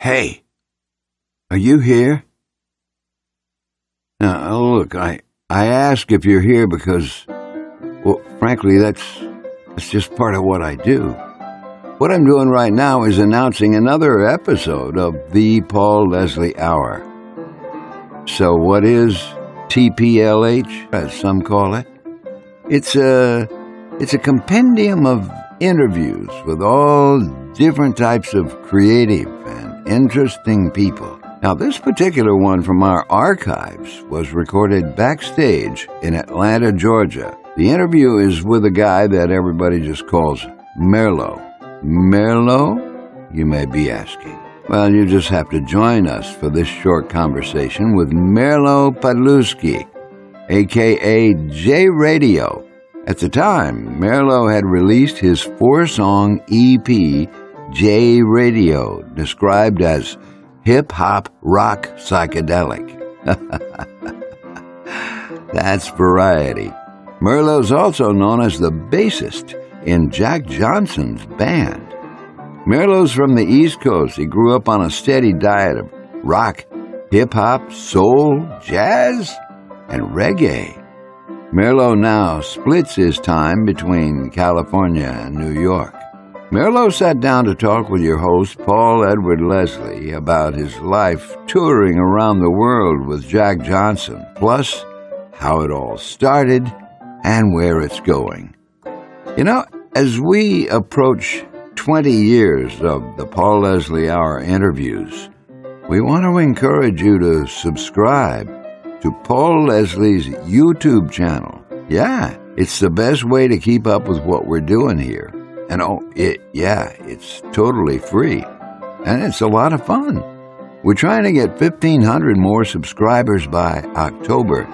Hey, are you here? Now, look, I I ask if you're here because, well, frankly, that's that's just part of what I do. What I'm doing right now is announcing another episode of the Paul Leslie Hour. So, what is TPLH, as some call it? It's a it's a compendium of interviews with all different types of creative interesting people. Now, this particular one from our archives was recorded backstage in Atlanta, Georgia. The interview is with a guy that everybody just calls Merlo. Merlo, you may be asking. Well, you just have to join us for this short conversation with Merlo Podlewski, aka J Radio at the time, Merlo had released his four song EP, J Radio, described as hip hop rock psychedelic. That's variety. Merlo's also known as the bassist in Jack Johnson's band. Merlo's from the East Coast. He grew up on a steady diet of rock, hip hop, soul, jazz, and reggae. Merlo now splits his time between California and New York. Merlo sat down to talk with your host, Paul Edward Leslie, about his life touring around the world with Jack Johnson, plus how it all started and where it's going. You know, as we approach 20 years of the Paul Leslie Hour interviews, we want to encourage you to subscribe to Paul Leslie's YouTube channel. Yeah, it's the best way to keep up with what we're doing here. And oh, it, yeah, it's totally free. And it's a lot of fun. We're trying to get 1,500 more subscribers by October,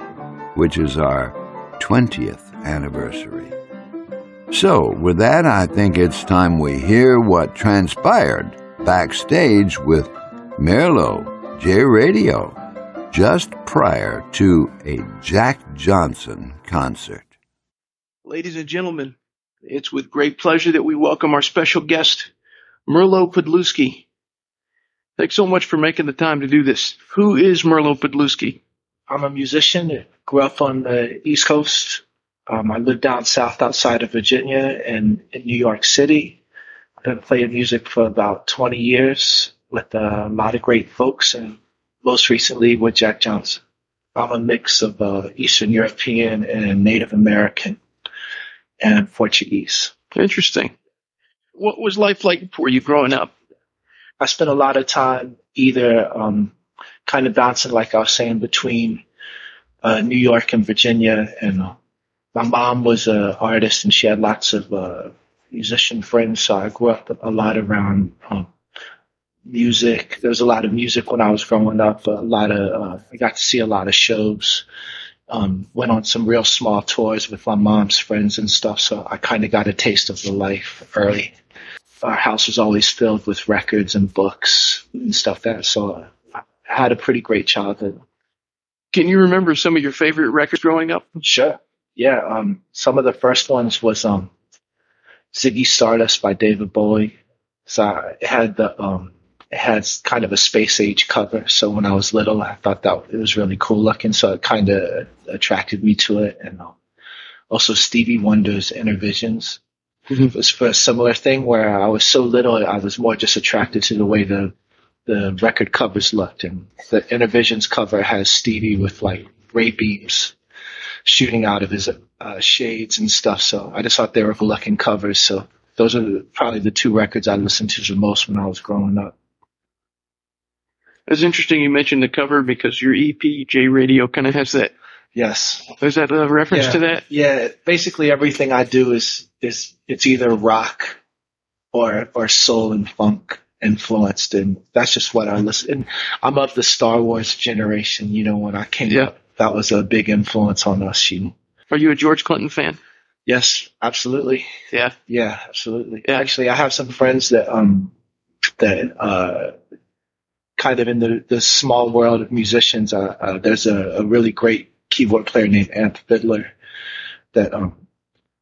which is our 20th anniversary. So, with that, I think it's time we hear what transpired backstage with Merlo J Radio just prior to a Jack Johnson concert. Ladies and gentlemen, it's with great pleasure that we welcome our special guest, Merlo Podlewski. Thanks so much for making the time to do this. Who is Merlo Podlewski? I'm a musician. I Grew up on the East Coast. Um, I lived down south outside of Virginia and in New York City. I've been playing music for about 20 years with a lot of great folks and most recently with Jack Johnson. I'm a mix of uh, Eastern European and Native American and Portuguese. Interesting. What was life like for you growing up? I spent a lot of time either um, kind of bouncing, like I was saying, between uh, New York and Virginia. And uh, my mom was an artist and she had lots of uh, musician friends. So I grew up a lot around um, music. There was a lot of music when I was growing up. A lot of uh, I got to see a lot of shows. Um, went on some real small tours with my mom's friends and stuff. So I kind of got a taste of the life early. Our house was always filled with records and books and stuff that. So I had a pretty great childhood. Can you remember some of your favorite records growing up? Sure. Yeah. Um, some of the first ones was um, Ziggy Stardust by David Bowie. So I had the um, it has kind of a space age cover. So when I was little, I thought that it was really cool looking. So it kind of attracted me to it. And um, also Stevie Wonder's Innervisions mm-hmm. was for a similar thing where I was so little, I was more just attracted to the way the the record covers looked. And the Inner Visions cover has Stevie with like ray beams shooting out of his uh, shades and stuff. So I just thought they were looking covers. So those are probably the two records I listened to the most when I was growing up. It's interesting you mentioned the cover because your EP, J Radio, kind of has that. Yes. Is that a reference yeah. to that? Yeah. Basically, everything I do is is it's either rock or or soul and funk influenced, and that's just what I listen. And I'm of the Star Wars generation. You know, when I came yeah. up, that was a big influence on us. You know. Are you a George Clinton fan? Yes, absolutely. Yeah. Yeah, absolutely. Yeah. Actually, I have some friends that um that uh kind of in the, the small world of musicians, uh, uh, there's a, a, really great keyboard player named Amp Fiddler that um,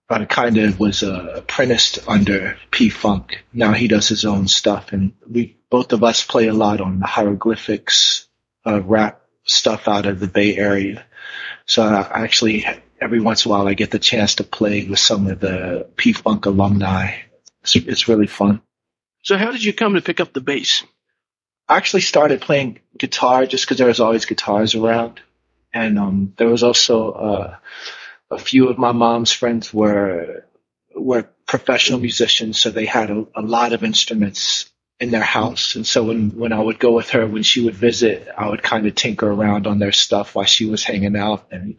uh, kind of was uh, apprenticed under P Funk. Now he does his own stuff, and we both of us play a lot on the hieroglyphics, uh, rap stuff out of the Bay Area. So I actually, every once in a while, I get the chance to play with some of the P Funk alumni. It's, it's really fun. So how did you come to pick up the bass? I actually started playing guitar just because there was always guitars around, and um, there was also uh, a few of my mom's friends were were professional musicians, so they had a, a lot of instruments in their house. And so when, when I would go with her, when she would visit, I would kind of tinker around on their stuff while she was hanging out. And,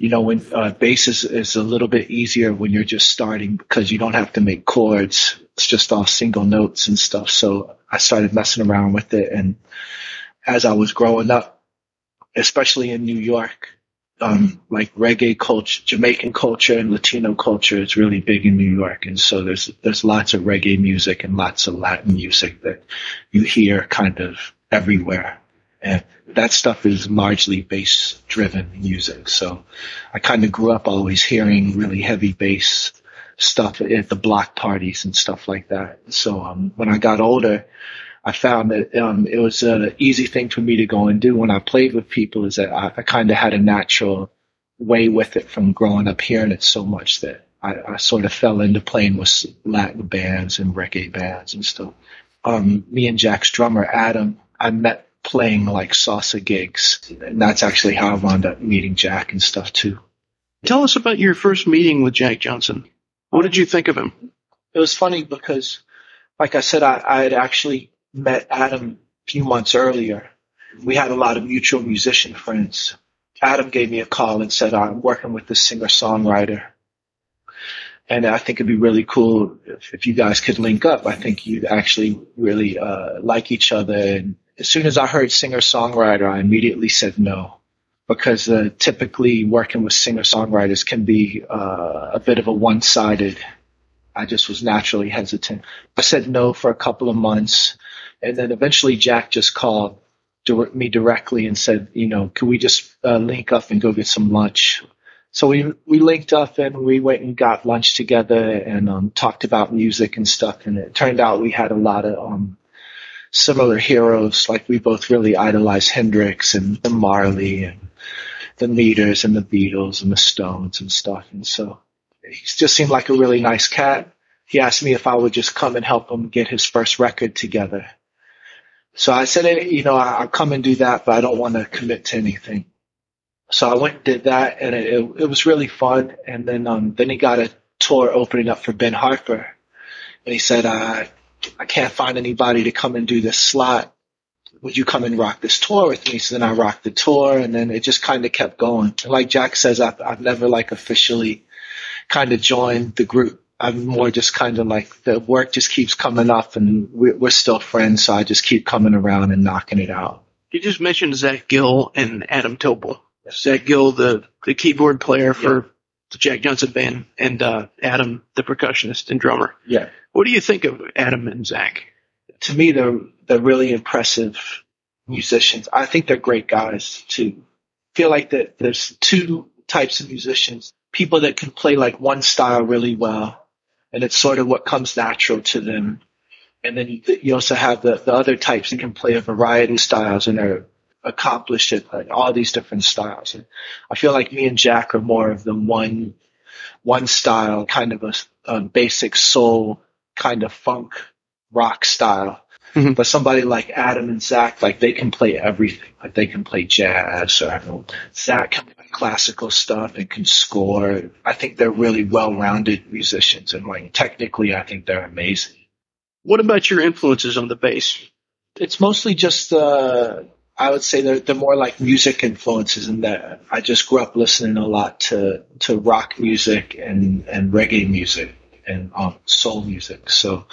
you know, when uh, bass is, is a little bit easier when you're just starting because you don't have to make chords. It's just all single notes and stuff. So I started messing around with it. And as I was growing up, especially in New York, um, like reggae culture, Jamaican culture and Latino culture is really big in New York. And so there's, there's lots of reggae music and lots of Latin music that you hear kind of everywhere. And that stuff is largely bass driven music. So I kind of grew up always hearing really heavy bass stuff at the block parties and stuff like that. So, um, when I got older, I found that um, it was an easy thing for me to go and do when I played with people is that I, I kind of had a natural way with it from growing up hearing it so much that I, I, sort of fell into playing with Latin bands and reggae bands and stuff. Um, me and Jack's drummer, Adam, I met playing like salsa gigs. And that's actually how I wound up meeting Jack and stuff too. Tell us about your first meeting with Jack Johnson. What did you think of him? It was funny because, like I said, I, I had actually met Adam a few months earlier. We had a lot of mutual musician friends. Adam gave me a call and said, I'm working with this singer songwriter. And I think it'd be really cool if, if you guys could link up. I think you'd actually really uh, like each other. And as soon as I heard singer songwriter, I immediately said no because uh, typically working with singer songwriters can be uh, a bit of a one sided. I just was naturally hesitant. I said no for a couple of months. And then eventually Jack just called me directly and said, you know, can we just uh, link up and go get some lunch? So we we linked up and we went and got lunch together and um, talked about music and stuff. And it turned out we had a lot of um, similar heroes. Like we both really idolize Hendrix and, and Marley and the Meters and the Beatles and the Stones and stuff. And so he just seemed like a really nice cat. He asked me if I would just come and help him get his first record together. So I said, you know, I'll come and do that, but I don't want to commit to anything. So I went and did that, and it, it, it was really fun. And then, um, then he got a tour opening up for Ben Harper, and he said, uh, I can't find anybody to come and do this slot. Would you come and rock this tour with me? So then I rocked the tour, and then it just kind of kept going. And like Jack says, I've, I've never like officially kind of joined the group I'm more just kind of like the work just keeps coming up and we're, still friends. So I just keep coming around and knocking it out. You just mentioned Zach Gill and Adam Topol. Zach Gill, the, the keyboard player for yeah. The Jack Johnson band and, uh, Adam, the percussionist and drummer. Yeah. What do you think of Adam and Zach? To me, they're, they're really impressive musicians. I think they're great guys too. feel like that there's two types of musicians. People that can play like one style really well and it's sort of what comes natural to them. And then you, also have the, the other types that can play a variety of styles and are accomplished it, like, all these different styles. And I feel like me and Jack are more of the one, one style, kind of a, a basic soul kind of funk rock style. Mm-hmm. But somebody like Adam and Zach, like they can play everything. Like they can play jazz or I don't know. Zach can play classical stuff and can score. I think they're really well-rounded musicians and like technically I think they're amazing. What about your influences on the bass? It's mostly just, uh, I would say they're, they're more like music influences in that I just grew up listening a lot to, to rock music and, and reggae music and um, soul music. So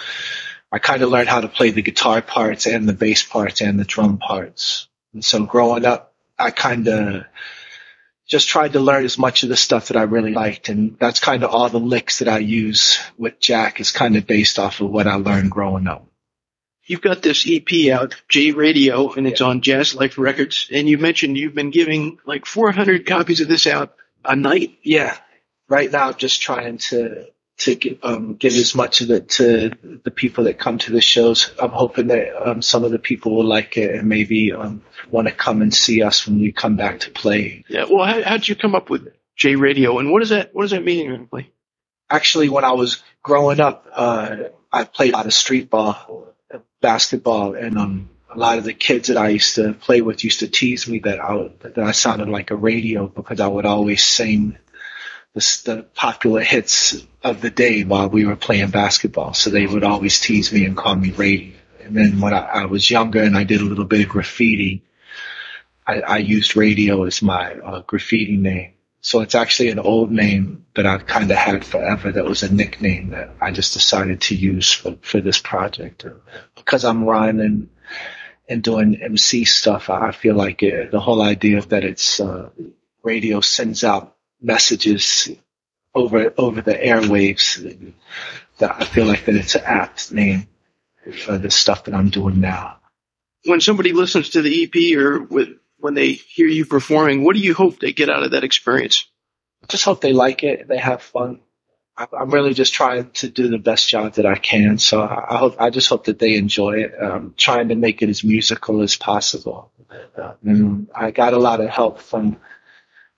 I kind of learned how to play the guitar parts and the bass parts and the drum parts. And so growing up, I kind of just tried to learn as much of the stuff that I really liked. And that's kind of all the licks that I use with Jack is kind of based off of what I learned growing up. You've got this EP out, J Radio, and it's yeah. on Jazz Life Records. And you mentioned you've been giving like 400 copies of this out a night. Yeah. Right now, I'm just trying to to give, um, give as much of it to the people that come to the shows. I'm hoping that um, some of the people will like it and maybe um, want to come and see us when we come back to play. Yeah. Well, how, how'd you come up with J Radio, and what does that what does that mean exactly? Actually, when I was growing up, uh, I played a lot of street ball, basketball, and um, a lot of the kids that I used to play with used to tease me that I that I sounded like a radio because I would always sing the, the popular hits of the day while we were playing basketball. So they would always tease me and call me radio. And then when I, I was younger and I did a little bit of graffiti, I, I used radio as my uh, graffiti name. So it's actually an old name that I've kind of had forever that was a nickname that I just decided to use for, for this project. Because I'm rhyming and doing MC stuff, I feel like it, the whole idea that it's uh, radio sends out messages over over the airwaves that I feel like that it's an apt name for the stuff that I'm doing now. When somebody listens to the EP or with, when they hear you performing, what do you hope they get out of that experience? I just hope they like it, they have fun. I'm really just trying to do the best job that I can. So I hope, I just hope that they enjoy it. I'm trying to make it as musical as possible. Uh, and I got a lot of help from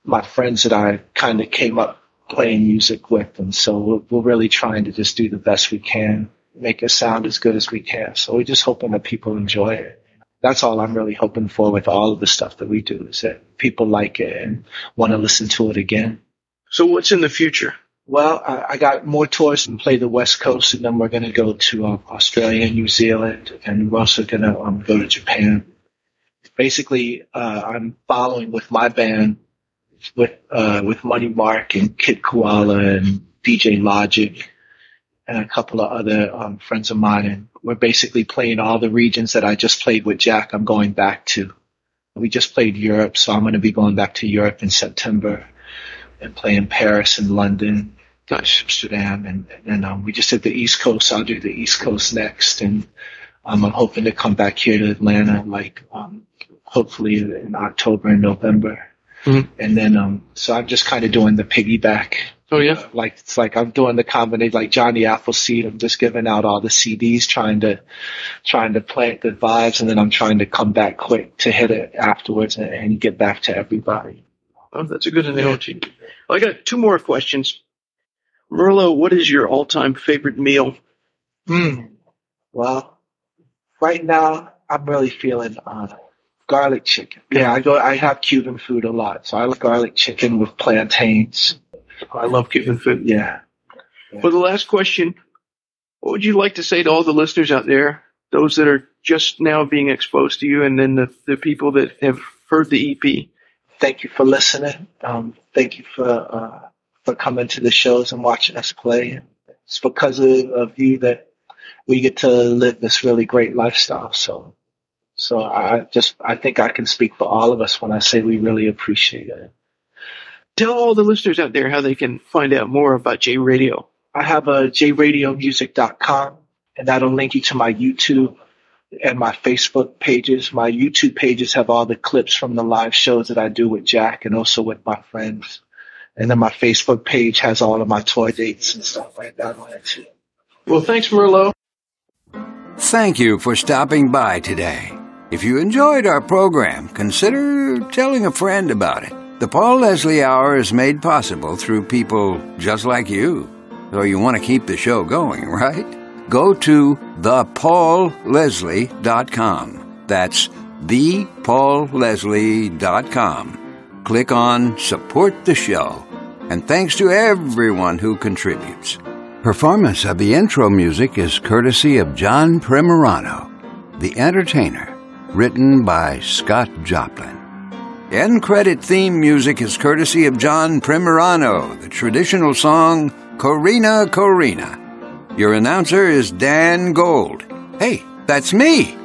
my friends that I kind of came up playing music with. And so we're, we're really trying to just do the best we can, make it sound as good as we can. So we're just hoping that people enjoy it. That's all I'm really hoping for with all of the stuff that we do is that people like it and want to listen to it again. So what's in the future? Well, I, I got more tours and play the West Coast, and then we're going to go to uh, Australia and New Zealand, and we're also going to um, go to Japan. Basically, uh, I'm following with my band with uh, with Money Mark and Kid Koala and DJ Logic and a couple of other um, friends of mine, and we're basically playing all the regions that I just played with Jack. I'm going back to. We just played Europe, so I'm going to be going back to Europe in September and playing Paris and London, Amsterdam, and, and um, we just did the East Coast. I'll do the East Coast next, and um, I'm hoping to come back here to Atlanta, like um, hopefully in October and November Mm-hmm. And then, um, so I'm just kind of doing the piggyback. Oh yeah. like, it's like I'm doing the combination, like Johnny Appleseed. I'm just giving out all the CDs, trying to, trying to plant the vibes. And then I'm trying to come back quick to hit it afterwards and, and get back to everybody. Oh, that's a good analogy. Well, I got two more questions. Merlo, what is your all-time favorite meal? Hmm. Well, right now I'm really feeling, uh, garlic chicken. Yeah, I go. I have Cuban food a lot, so I like garlic chicken with plantains. I love Cuban food. Yeah. yeah. For the last question, what would you like to say to all the listeners out there, those that are just now being exposed to you, and then the the people that have heard the EP? Thank you for listening. Um, thank you for uh, for coming to the shows and watching us play. It's because of, of you that we get to live this really great lifestyle. So so I just, I think I can speak for all of us when I say we really appreciate it. Tell all the listeners out there how they can find out more about J Radio. I have a jradiomusic.com and that'll link you to my YouTube and my Facebook pages. My YouTube pages have all the clips from the live shows that I do with Jack and also with my friends. And then my Facebook page has all of my tour dates and stuff like that on it too. Well, thanks, Merlo. Thank you for stopping by today. If you enjoyed our program, consider telling a friend about it. The Paul Leslie Hour is made possible through people just like you. So you want to keep the show going, right? Go to thepaulleslie.com. That's thepaulleslie.com. Click on Support the Show. And thanks to everyone who contributes. Performance of the intro music is courtesy of John Primorano, the entertainer written by Scott Joplin. End credit theme music is courtesy of John Primorano, the traditional song Corina Corina. Your announcer is Dan Gold. Hey, that's me.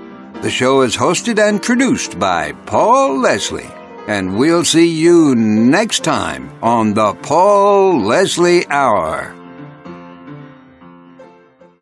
The show is hosted and produced by Paul Leslie. And we'll see you next time on the Paul Leslie Hour.